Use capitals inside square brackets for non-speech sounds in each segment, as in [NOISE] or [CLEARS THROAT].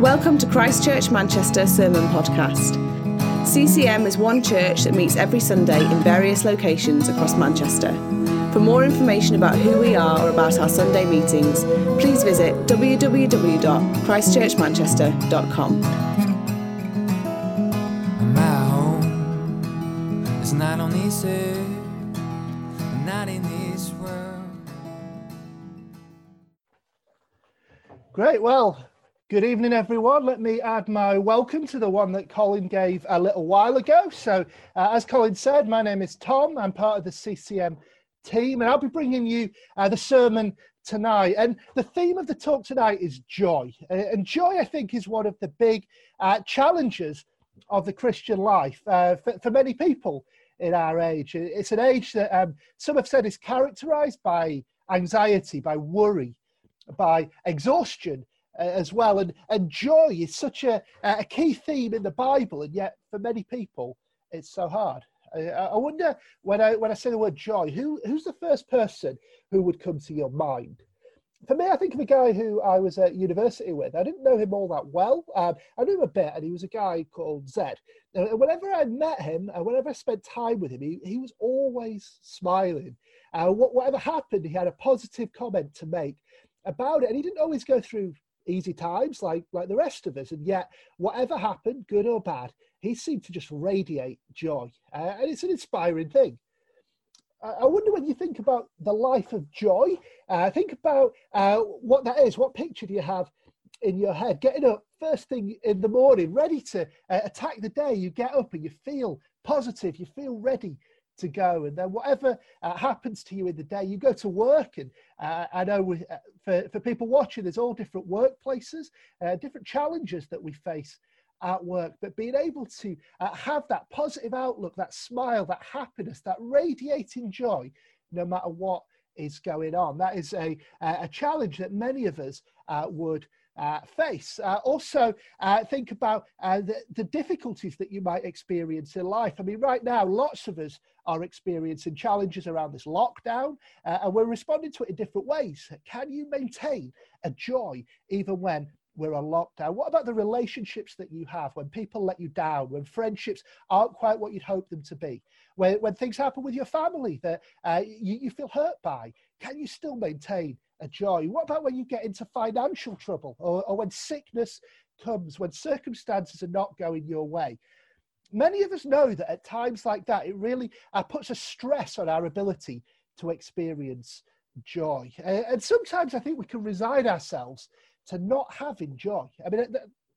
Welcome to Christchurch Manchester Sermon Podcast. CCM is one church that meets every Sunday in various locations across Manchester. For more information about who we are or about our Sunday meetings, please visit www.christchurchmanchester.com. My home is not on this earth, not in this world. Great. Well, good evening, everyone. Let me add my welcome to the one that Colin gave a little while ago. So, uh, as Colin said, my name is Tom. I'm part of the CCM team, and I'll be bringing you uh, the sermon tonight. And the theme of the talk tonight is joy. Uh, and joy, I think, is one of the big uh, challenges of the Christian life uh, for, for many people in our age. It's an age that um, some have said is characterized by anxiety, by worry, by exhaustion as well. And, and joy is such a, a key theme in the Bible, and yet for many people, it's so hard. I, I wonder when I when I say the word joy, who who's the first person who would come to your mind? For me, I think of a guy who I was at university with. I didn't know him all that well. Um, I knew him a bit, and he was a guy called Zed. And whenever I met him, and whenever I spent time with him, he, he was always smiling. Uh, whatever happened, he had a positive comment to make about it, and he didn't always go through easy times like like the rest of us. And yet, whatever happened, good or bad, he seemed to just radiate joy, uh, and it's an inspiring thing. I wonder when you think about the life of joy, uh, think about uh, what that is. What picture do you have in your head? Getting up first thing in the morning, ready to uh, attack the day. You get up and you feel positive, you feel ready to go. And then whatever uh, happens to you in the day, you go to work. And uh, I know we, uh, for, for people watching, there's all different workplaces, uh, different challenges that we face at work. But being able to uh, have that positive outlook, that smile, that happiness, that radiating joy, no matter what is going on, that is a, a challenge that many of us uh, would uh, face. Uh, also, uh, think about uh, the, the, difficulties that you might experience in life. I mean, right now, lots of us are experiencing challenges around this lockdown, uh, and we're responding to it in different ways. Can you maintain a joy even when we're on lockdown? What about the relationships that you have when people let you down, when friendships aren't quite what you'd hope them to be, when, when things happen with your family that uh, you, you feel hurt by? Can you still maintain a joy? What about when you get into financial trouble or, or when sickness comes, when circumstances are not going your way? Many of us know that at times like that, it really uh, puts a stress on our ability to experience joy. Uh, and sometimes I think we can resign ourselves to not having joy. I mean,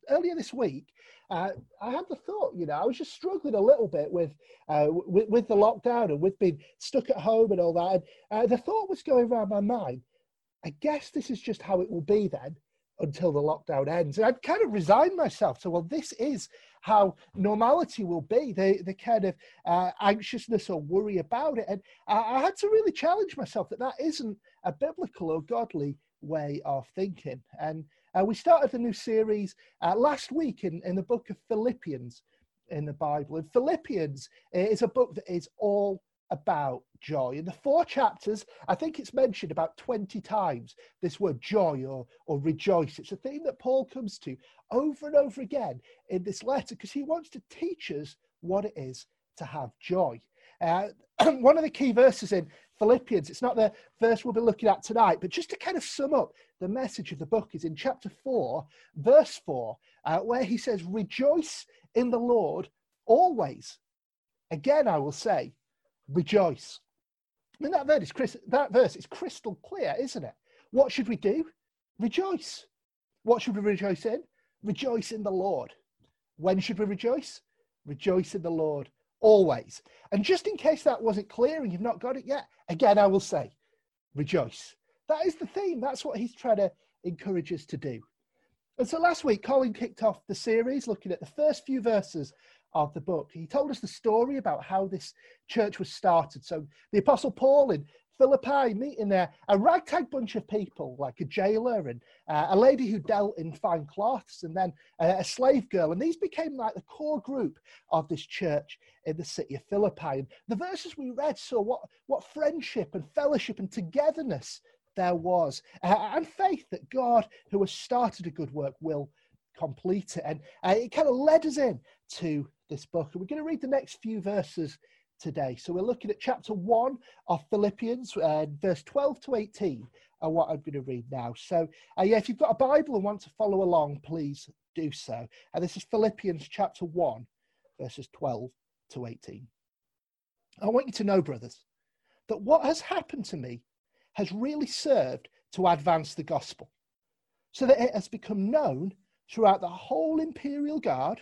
earlier this week, uh, I had the thought, you know, I was just struggling a little bit with, uh, with, with the lockdown and with being stuck at home and all that. And uh, the thought was going around my mind, I guess this is just how it will be then until the lockdown ends. And I'd kind of resigned myself to, well, this is how normality will be, the, the kind of uh, anxiousness or worry about it. And I, I, had to really challenge myself that that isn't a biblical or godly way of thinking. And uh, we started the new series uh, last week in, in the book of Philippians in the Bible. And Philippians is a book that is all about joy. In the four chapters, I think it's mentioned about 20 times this word joy or, or rejoice. It's a theme that Paul comes to over and over again in this letter because he wants to teach us what it is to have joy. Uh, [CLEARS THROAT] one of the key verses in Philippians, it's not the verse we'll be looking at tonight, but just to kind of sum up the message of the book is in chapter 4, verse 4, uh, where he says, Rejoice in the Lord always. Again, I will say, rejoice. I mean, that verse, is, that verse is crystal clear, isn't it? What should we do? Rejoice. What should we rejoice in? Rejoice in the Lord. When should we rejoice? Rejoice in the Lord always. And just in case that wasn't clear and you've not got it yet, again, I will say, rejoice. That is the theme. That's what he's trying to encourage us to do. And so last week, Colin kicked off the series looking at the first few verses of the book. He told us the story about how this church was started. So the Apostle Paul in Philippi meeting there a ragtag bunch of people, like a jailer and uh, a lady who dealt in fine cloths, and then uh, a slave girl. And these became like the core group of this church in the city of Philippi. And the verses we read saw what, what friendship and fellowship and togetherness there was, uh, and faith that God, who has started a good work, will complete it. And uh, it kind of led us in to this book. And we're going to read the next few verses today. So we're looking at chapter 1 of Philippians, uh, verse 12 to 18 are what I'm going to read now. So, uh, yeah, if you've got a Bible and want to follow along, please do so. And this is Philippians chapter 1, verses 12 to 18. I want you to know, brothers, that what has happened to me has really served to advance the gospel, so that it has become known throughout the whole imperial guard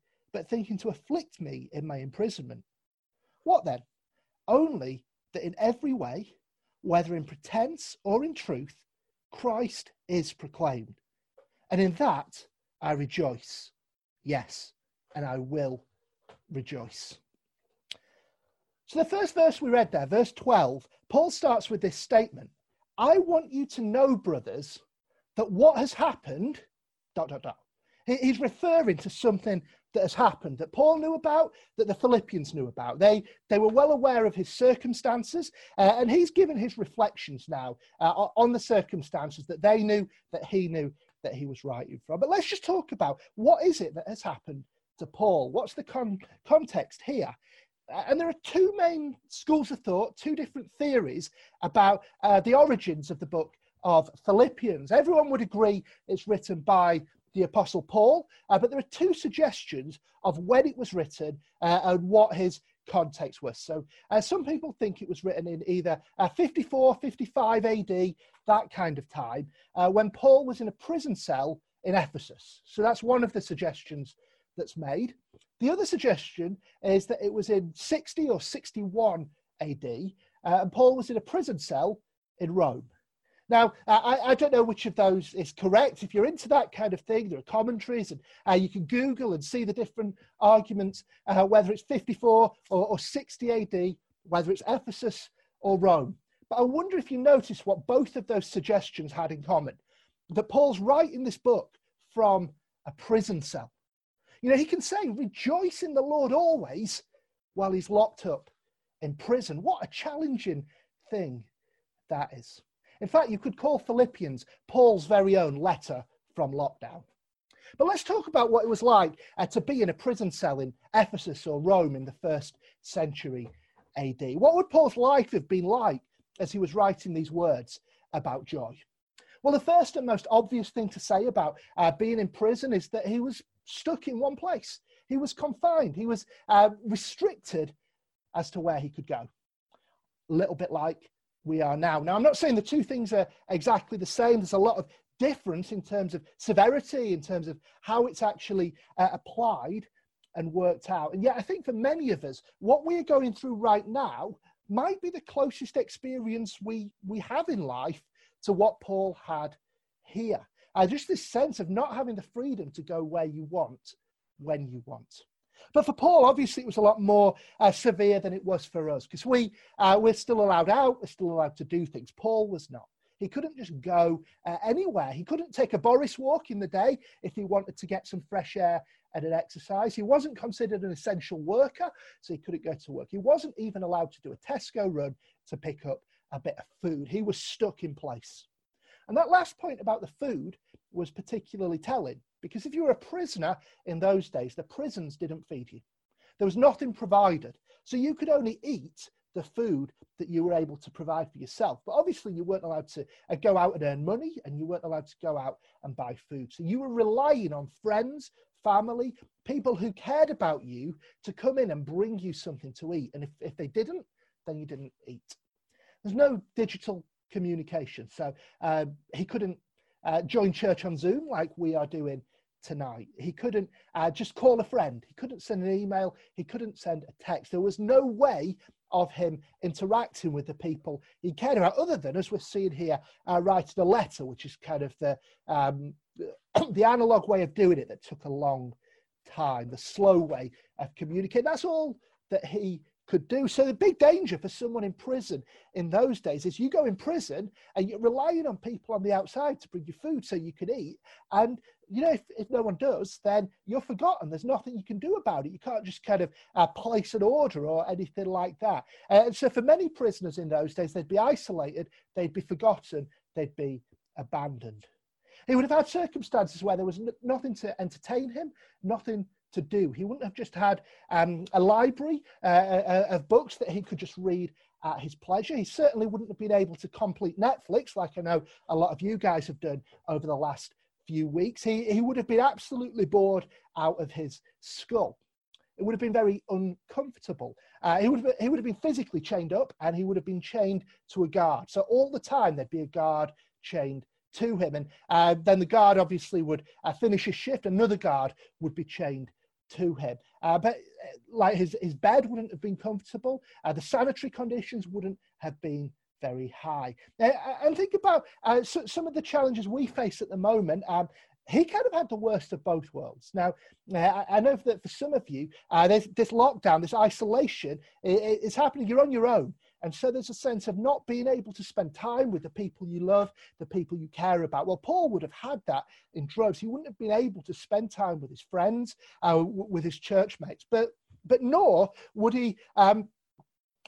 but thinking to afflict me in my imprisonment. What then? Only that in every way, whether in pretense or in truth, Christ is proclaimed. And in that I rejoice. Yes, and I will rejoice. So, the first verse we read there, verse 12, Paul starts with this statement I want you to know, brothers, that what has happened, dot, dot, dot. He's referring to something that has happened that Paul knew about, that the Philippians knew about. They, they were well aware of his circumstances, uh, and he's given his reflections now uh, on the circumstances that they knew, that he knew that he was writing from. But let's just talk about what is it that has happened to Paul? What's the con- context here? And there are two main schools of thought, two different theories about uh, the origins of the book of Philippians. Everyone would agree it's written by the Apostle Paul, uh, but there are two suggestions of when it was written uh, and what his context was. So uh, some people think it was written in either uh, 54, 55 AD, that kind of time, uh, when Paul was in a prison cell in Ephesus. So that's one of the suggestions that's made. The other suggestion is that it was in 60 or 61 AD, uh, and Paul was in a prison cell in Rome. Now, I, I, don't know which of those is correct. If you're into that kind of thing, there are commentaries, and uh, you can Google and see the different arguments, uh, whether it's 54 or, or 60 AD, whether it's Ephesus or Rome. But I wonder if you notice what both of those suggestions had in common that Paul's writing this book from a prison cell. You know, he can say, Rejoice in the Lord always while he's locked up in prison. What a challenging thing that is. In fact, you could call Philippians Paul's very own letter from lockdown. But let's talk about what it was like uh, to be in a prison cell in Ephesus or Rome in the first century AD. What would Paul's life have been like as he was writing these words about joy? Well, the first and most obvious thing to say about uh, being in prison is that he was stuck in one place. He was confined. He was uh, restricted as to where he could go. A little bit like we are now. Now, I'm not saying the two things are exactly the same. There's a lot of difference in terms of severity, in terms of how it's actually uh, applied and worked out. And yet, I think for many of us, what we're going through right now might be the closest experience we, we have in life to what Paul had here. Uh, just this sense of not having the freedom to go where you want when you want. But for Paul, obviously, it was a lot more uh, severe than it was for us because we, uh, we're still allowed out, we're still allowed to do things. Paul was not. He couldn't just go uh, anywhere. He couldn't take a Boris walk in the day if he wanted to get some fresh air and an exercise. He wasn't considered an essential worker, so he couldn't go to work. He wasn't even allowed to do a Tesco run to pick up a bit of food. He was stuck in place. And that last point about the food was particularly telling because if you were a prisoner in those days, the prisons didn't feed you. There was nothing provided. So you could only eat the food that you were able to provide for yourself. But obviously, you weren't allowed to uh, go out and earn money and you weren't allowed to go out and buy food. So you were relying on friends, family, people who cared about you to come in and bring you something to eat. And if, if they didn't, then you didn't eat. There's no digital communication. So uh, he couldn't uh, join church on Zoom like we are doing tonight. He couldn't uh, just call a friend. He couldn't send an email. He couldn't send a text. There was no way of him interacting with the people he cared about, other than, as we're seeing here, uh, writing a letter, which is kind of the, um, [CLEARS THROAT] the analog way of doing it that took a long time, the slow way of communicating. That's all that he could do. So the big danger for someone in prison in those days is you go in prison and you're relying on people on the outside to bring you food so you can eat. And you know, if, if no one does, then you're forgotten. There's nothing you can do about it. You can't just kind of uh, place an order or anything like that. Uh, and so for many prisoners in those days, they'd be isolated, they'd be forgotten, they'd be abandoned. He would have had circumstances where there was n- nothing to entertain him, nothing to do. He wouldn't have just had um, a library uh, uh, of books that he could just read at his pleasure. He certainly wouldn't have been able to complete Netflix like I know a lot of you guys have done over the last few weeks. He, he would have been absolutely bored out of his skull. It would have been very uncomfortable. Uh, he, would have, he would have been physically chained up and he would have been chained to a guard. So all the time there'd be a guard chained to him. And uh, then the guard obviously would uh, finish his shift. Another guard would be chained to him. Uh, but uh, like his, his bed wouldn't have been comfortable. Uh, the sanitary conditions wouldn't have been very high. Uh, and think about uh, so, some of the challenges we face at the moment. Um, he kind of had the worst of both worlds. Now, uh, I know that for some of you, uh, this lockdown, this isolation is happening. You're on your own. And so there's a sense of not being able to spend time with the people you love, the people you care about. Well, Paul would have had that in droves. He wouldn't have been able to spend time with his friends, uh, w- with his church mates, but but nor would he um,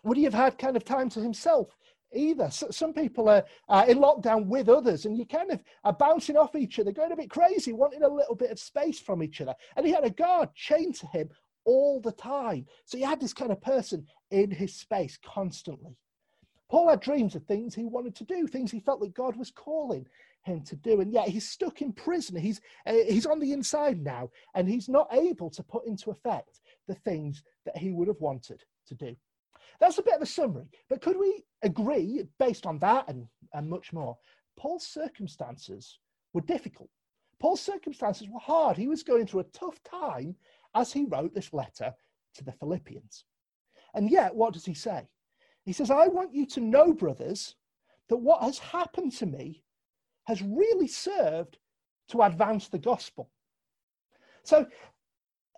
would he have had kind of time to himself either. So, some people are uh, in lockdown with others, and you kind of are bouncing off each other, going a bit crazy, wanting a little bit of space from each other. And he had a guard chained to him all the time. So he had this kind of person in his space constantly. Paul had dreams of things he wanted to do, things he felt that God was calling him to do. And yet he's stuck in prison. He's, uh, he's on the inside now, and he's not able to put into effect the things that he would have wanted to do. That's a bit of a summary, but could we agree, based on that and, and much more, Paul's circumstances were difficult. Paul's circumstances were hard. He was going through a tough time as he wrote this letter to the Philippians. And yet, what does he say? He says, I want you to know, brothers, that what has happened to me has really served to advance the gospel. So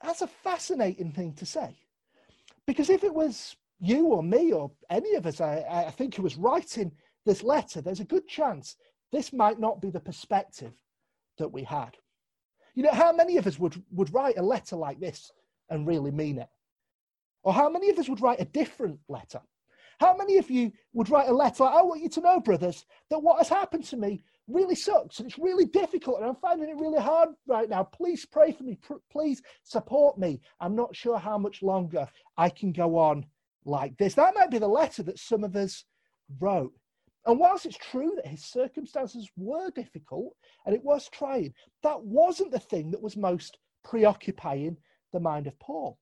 that's a fascinating thing to say. Because if it was you or me or any of us, I, I think, who was writing this letter, there's a good chance this might not be the perspective that we had. You know, how many of us would, would write a letter like this and really mean it? Or how many of us would write a different letter? How many of you would write a letter I want you to know, brothers, that what has happened to me really sucks and it's really difficult and I'm finding it really hard right now. Please pray for me. Please support me. I'm not sure how much longer I can go on like this. That might be the letter that some of us wrote. And whilst it's true that his circumstances were difficult and it was trying, that wasn't the thing that was most preoccupying the mind of Paul.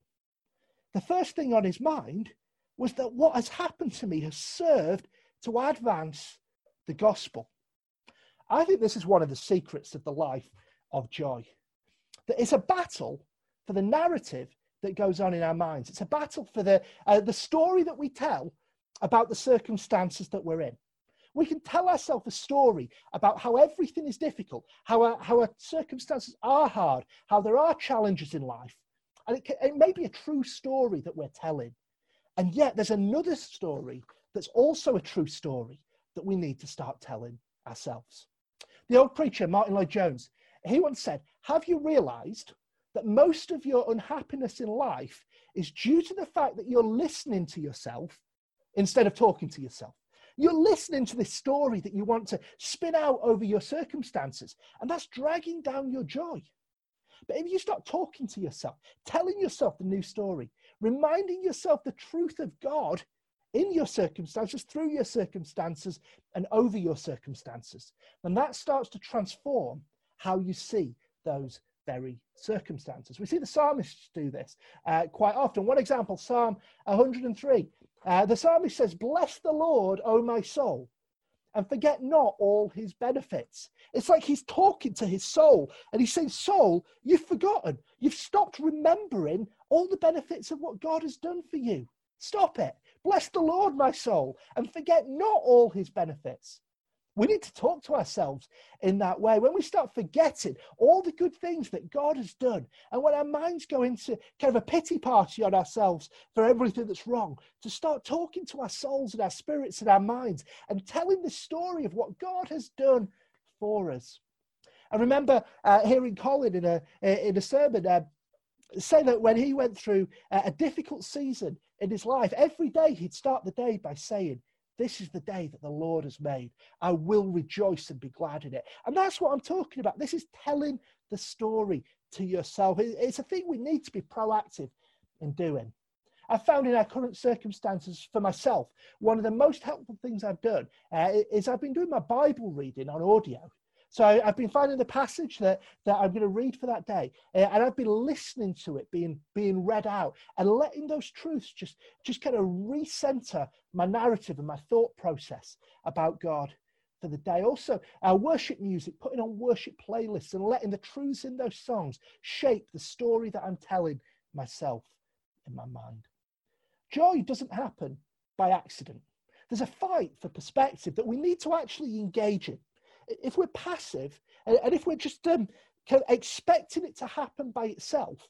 The first thing on his mind was that what has happened to me has served to advance the gospel. I think this is one of the secrets of the life of joy. That it's a battle for the narrative that goes on in our minds. It's a battle for the, uh, the story that we tell about the circumstances that we're in. We can tell ourselves a story about how everything is difficult, how our, how our circumstances are hard, how there are challenges in life. And it, it may be a true story that we're telling. And yet there's another story that's also a true story that we need to start telling ourselves. The old preacher, Martyn Lloyd-Jones, he once said, Have you realized that most of your unhappiness in life is due to the fact that you're listening to yourself instead of talking to yourself? You're listening to this story that you want to spin out over your circumstances, and that's dragging down your joy. But if you start talking to yourself, telling yourself the new story, reminding yourself the truth of God in your circumstances, through your circumstances, and over your circumstances, then that starts to transform how you see those very circumstances. We see the psalmists do this uh, quite often. One example, Psalm 103. Uh, the psalmist says, Bless the Lord, O my soul, and forget not all his benefits. It's like he's talking to his soul and he's saying, Soul, you've forgotten. You've stopped remembering all the benefits of what God has done for you. Stop it. Bless the Lord, my soul, and forget not all his benefits. We need to talk to ourselves in that way. When we start forgetting all the good things that God has done, and when our minds go into kind of a pity party on ourselves for everything that's wrong, to start talking to our souls and our spirits and our minds and telling the story of what God has done for us. I remember uh, hearing Colin in a in a sermon uh, say that when he went through a difficult season in his life, every day he'd start the day by saying, this is the day that the Lord has made. I will rejoice and be glad in it. And that's what I'm talking about. This is telling the story to yourself. It's a thing we need to be proactive in doing. I found in our current circumstances for myself, one of the most helpful things I've done uh, is I've been doing my Bible reading on audio. So I've been finding the passage that, that I'm going to read for that day, uh, and I've been listening to it being being read out and letting those truths just just kind of recenter my narrative and my thought process about God for the day. Also, our worship music, putting on worship playlists and letting the truths in those songs shape the story that I'm telling myself in my mind. Joy doesn't happen by accident. There's a fight for perspective that we need to actually engage in if we're passive and if we're just um, expecting it to happen by itself,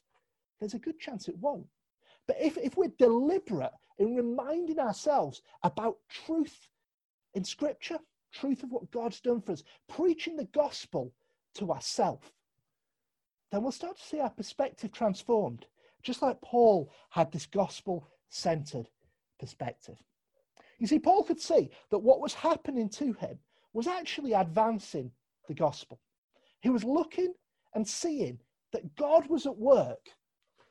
there's a good chance it won't. But if, if we're deliberate in reminding ourselves about truth in Scripture, truth of what God's done for us, preaching the gospel to ourselves, then we'll start to see our perspective transformed, just like Paul had this gospel centered perspective. You see, Paul could see that what was happening to him was actually advancing the gospel. He was looking and seeing that God was at work,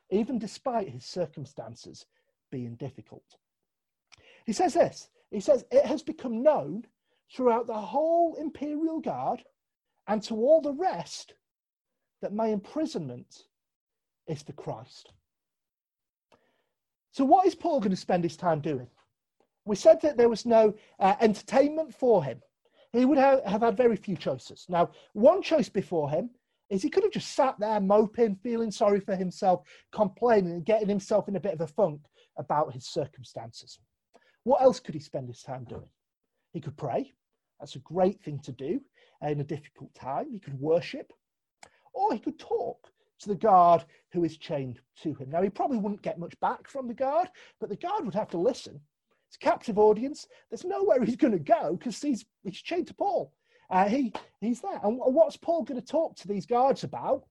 even despite his circumstances being difficult. He says this He says, It has become known throughout the whole imperial guard and to all the rest that my imprisonment is for Christ. So, what is Paul going to spend his time doing? We said that there was no uh, entertainment for him he would have, have had very few choices. Now, one choice before him is he could have just sat there moping, feeling sorry for himself, complaining, and getting himself in a bit of a funk about his circumstances. What else could he spend his time doing? He could pray. That's a great thing to do in a difficult time. He could worship, or he could talk to the guard who is chained to him. Now, he probably wouldn't get much back from the guard, but the guard would have to listen it's a captive audience. There's nowhere he's going to go because he's, he's chained to Paul. Uh, he, he's there. And what's Paul going to talk to these guards about?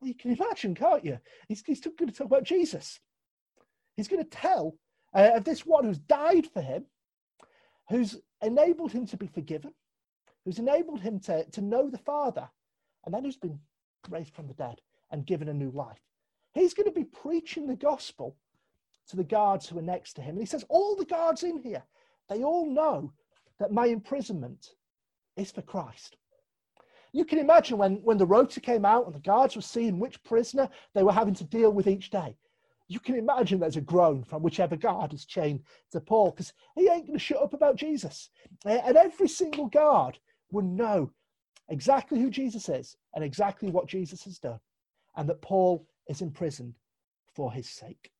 Well, you can imagine, can't you? He's, he's going to talk about Jesus. He's going to tell uh, of this one who's died for him, who's enabled him to be forgiven, who's enabled him to, to know the Father, and then who's been raised from the dead and given a new life. He's going to be preaching the gospel to the guards who were next to him. And he says, All the guards in here, they all know that my imprisonment is for Christ. You can imagine when, when the rota came out and the guards were seeing which prisoner they were having to deal with each day. You can imagine there's a groan from whichever guard is chained to Paul because he ain't going to shut up about Jesus. And every single guard would know exactly who Jesus is and exactly what Jesus has done, and that Paul is imprisoned for his sake.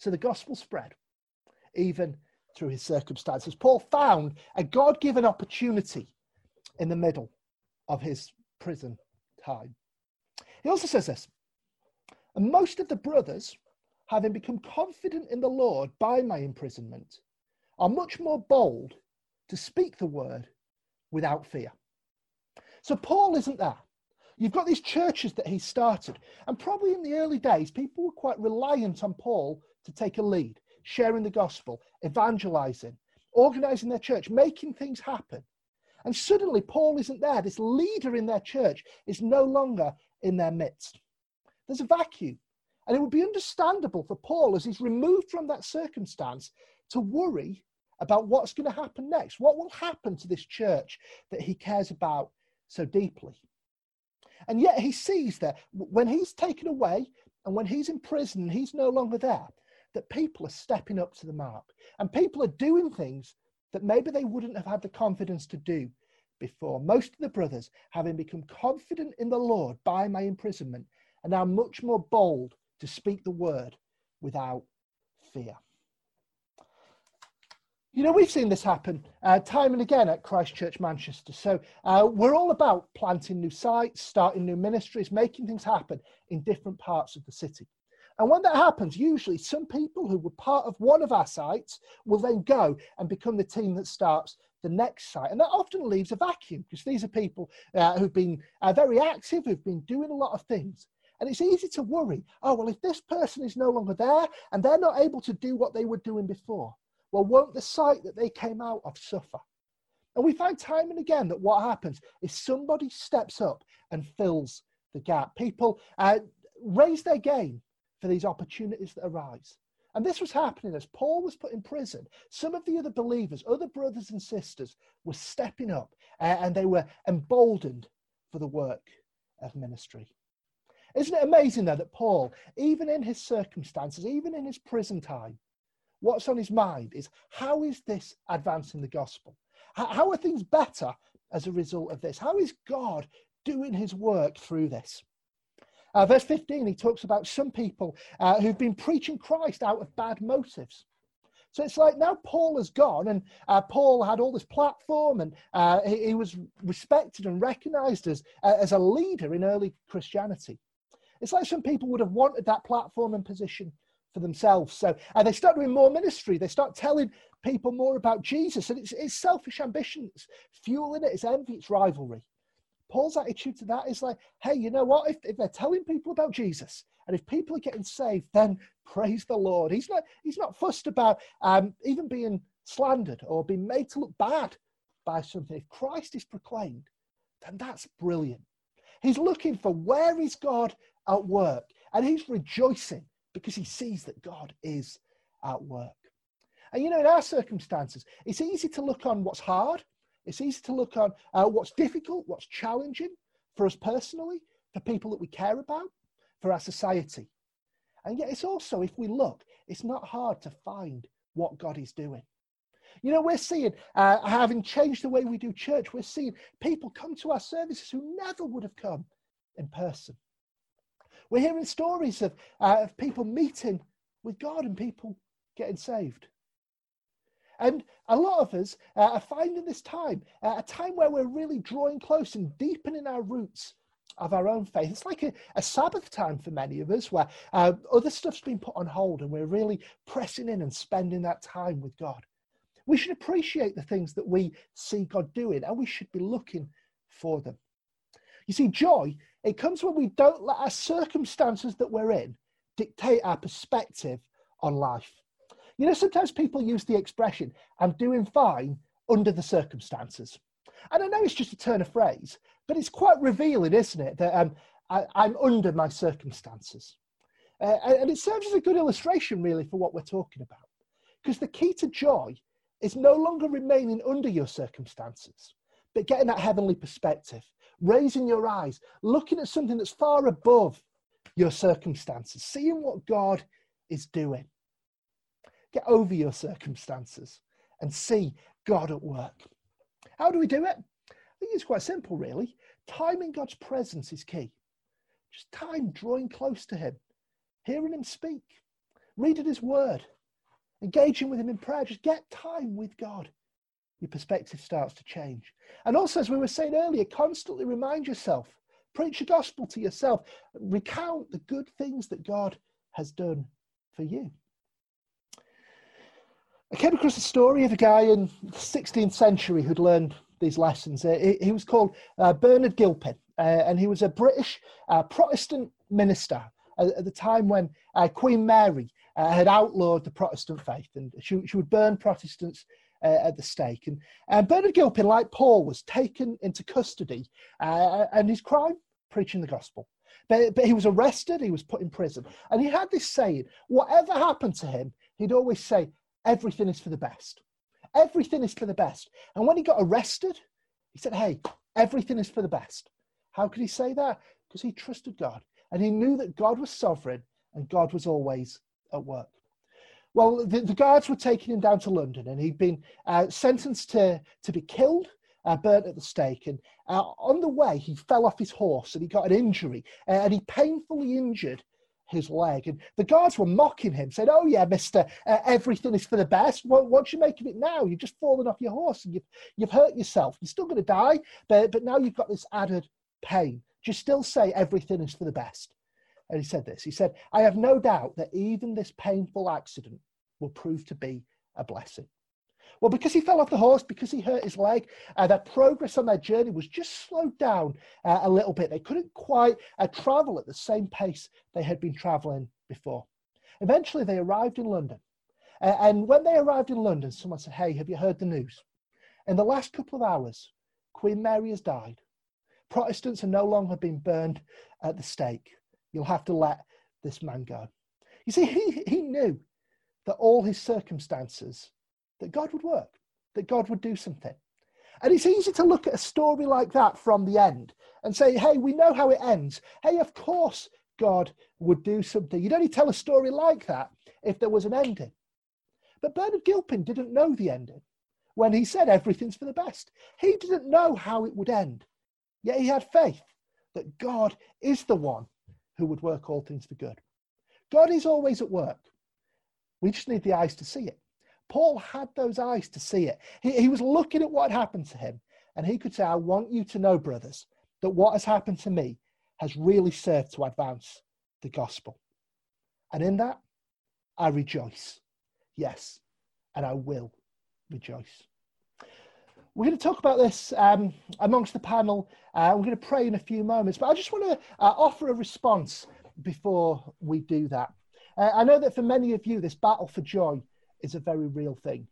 So the gospel spread, even through his circumstances. Paul found a God given opportunity in the middle of his prison time. He also says this and most of the brothers, having become confident in the Lord by my imprisonment, are much more bold to speak the word without fear. So Paul isn't there. You've got these churches that he started, and probably in the early days, people were quite reliant on Paul to take a lead, sharing the gospel, evangelizing, organizing their church, making things happen. And suddenly, Paul isn't there. This leader in their church is no longer in their midst. There's a vacuum. And it would be understandable for Paul, as he's removed from that circumstance, to worry about what's going to happen next. What will happen to this church that he cares about so deeply? And yet he sees that when he's taken away and when he's in prison, he's no longer there, that people are stepping up to the mark and people are doing things that maybe they wouldn't have had the confidence to do before. Most of the brothers, having become confident in the Lord by my imprisonment, are now much more bold to speak the word without fear. You know, we've seen this happen uh, time and again at Christchurch Manchester. So uh, we're all about planting new sites, starting new ministries, making things happen in different parts of the city. And when that happens, usually some people who were part of one of our sites will then go and become the team that starts the next site. And that often leaves a vacuum because these are people uh, who've been uh, very active, who've been doing a lot of things. And it's easy to worry oh, well, if this person is no longer there and they're not able to do what they were doing before, well, won't the site that they came out of suffer? And we find time and again that what happens is somebody steps up and fills the gap. People uh, raise their game for these opportunities that arise. And this was happening as Paul was put in prison. Some of the other believers, other brothers and sisters, were stepping up uh, and they were emboldened for the work of ministry. Isn't it amazing, though, that Paul, even in his circumstances, even in his prison time, what's on his mind is how is this advancing the gospel? How are things better as a result of this? How is God doing his work through this? Uh, verse 15, he talks about some people uh, who've been preaching Christ out of bad motives. So it's like now Paul has gone, and uh, Paul had all this platform, and uh, he, he, was respected and recognized as, uh, as a leader in early Christianity. It's like some people would have wanted that platform and position for themselves. So, they start doing more ministry. They start telling people more about Jesus, and it's, it's selfish ambition. It's fueling it. It's envy. It's rivalry. Paul's attitude to that is like, hey, you know what? If, if they're telling people about Jesus, and if people are getting saved, then [LAUGHS] praise the Lord. He's not he's not fussed about um, even being slandered or being made to look bad by something. If Christ is proclaimed, then that's brilliant. He's looking for where is God at work, and he's rejoicing because he sees that God is at work. And you know, in our circumstances, it's easy to look on what's hard. It's easy to look on uh, what's difficult, what's challenging for us personally, for people that we care about, for our society. And yet, it's also, if we look, it's not hard to find what God is doing. You know, we're seeing, uh, having changed the way we do church, we're seeing people come to our services who never would have come in person. We're hearing stories of, uh, of people meeting with God and people getting saved. And a lot of us uh, are finding this time uh, a time where we're really drawing close and deepening our roots of our own faith. It's like a, a Sabbath time for many of us where uh, other stuff's been put on hold and we're really pressing in and spending that time with God. We should appreciate the things that we see God doing and we should be looking for them. You see, joy, it comes when we don't let our circumstances that we're in dictate our perspective on life. You know, sometimes people use the expression, I'm doing fine under the circumstances. And I know it's just a turn of phrase, but it's quite revealing, isn't it, that um, I, am under my circumstances. Uh, and it serves as a good illustration, really, for what we're talking about. Because the key to joy is no longer remaining under your circumstances, but getting that heavenly perspective raising your eyes, looking at something that's far above your circumstances, seeing what God is doing. Get over your circumstances and see God at work. How do we do it? I think it's quite simple, really. Time in God's presence is key. Just time drawing close to Him, hearing Him speak, reading His word, engaging with Him in prayer. Just get time with God your perspective starts to change. And also, as we were saying earlier, constantly remind yourself, preach the gospel to yourself, recount the good things that God has done for you. I came across a story of a guy in the 16th century who'd learned these lessons. Uh, he, he, was called uh, Bernard Gilpin, uh, and he was a British uh, Protestant minister at, at, the time when uh, Queen Mary uh, had outlawed the Protestant faith, and she, she would burn Protestants uh, at the stake. And, and Bernard Gilpin, like Paul, was taken into custody, uh, and his crime, preaching the gospel. But, but he was arrested, he was put in prison. And he had this saying whatever happened to him, he'd always say, everything is for the best. Everything is for the best. And when he got arrested, he said, hey, everything is for the best. How could he say that? Because he trusted God and he knew that God was sovereign and God was always at work. Well, the, the, guards were taking him down to London, and he'd been uh, sentenced to, to be killed, uh, burnt at the stake. And uh, on the way, he fell off his horse and he got an injury, uh, and he painfully injured his leg. And the guards were mocking him, said, Oh, yeah, mister, uh, everything is for the best. What, what you make of it now? You've just fallen off your horse and you've, you've hurt yourself. You're still going to die, but, but now you've got this added pain. You still say everything is for the best? And he said this He said, I have no doubt that even this painful accident will prove to be a blessing. Well, because he fell off the horse, because he hurt his leg, uh, their progress on their journey was just slowed down uh, a little bit. They couldn't quite uh, travel at the same pace they had been traveling before. Eventually, they arrived in London. And when they arrived in London, someone said, Hey, have you heard the news? In the last couple of hours, Queen Mary has died. Protestants are no longer being burned at the stake. You'll have to let this man go. You see, [LAUGHS] he, he knew that all his circumstances that God would work, that God would do something. And it's easy to look at a story like that from the end and say, hey, we know how it ends. Hey, of course God would do something. You'd only tell a story like that if there was an ending. But Bernard Gilpin didn't know the ending when he said everything's for the best. He didn't know how it would end. Yet he had faith that God is the one who would work all things for good. God is always at work. We just need the eyes to see it. Paul had those eyes to see it. He, he was looking at what happened to him, and he could say, I want you to know, brothers, that what has happened to me has really served to advance the gospel. And in that, I rejoice. Yes, and I will rejoice. We're going to talk about this um, amongst the panel. Uh, we're going to pray in a few moments, but I just want to uh, offer a response before we do that. Uh, I know that for many of you, this battle for joy is a very real thing.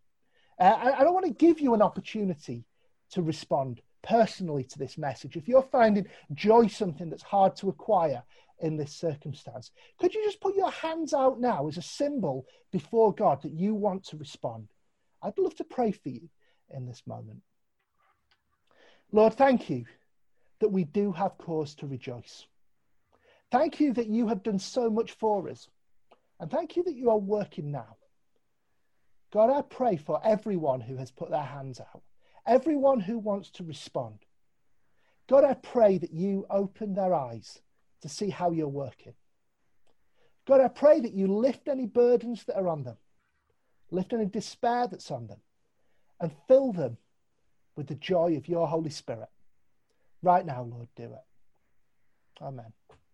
Uh, I, I don't want to give you an opportunity to respond personally to this message. If you're finding joy something that's hard to acquire in this circumstance, could you just put your hands out now as a symbol before God that you want to respond? I'd love to pray for you in this moment. Lord, thank you that we do have cause to rejoice. Thank you that you have done so much for us. And thank you that you are working now. God, I pray for everyone who has put their hands out, everyone who wants to respond. God, I pray that you open their eyes to see how you're working. God, I pray that you lift any burdens that are on them, lift any despair that's on them, and fill them with the joy of your Holy Spirit. Right now, Lord, do it. Amen.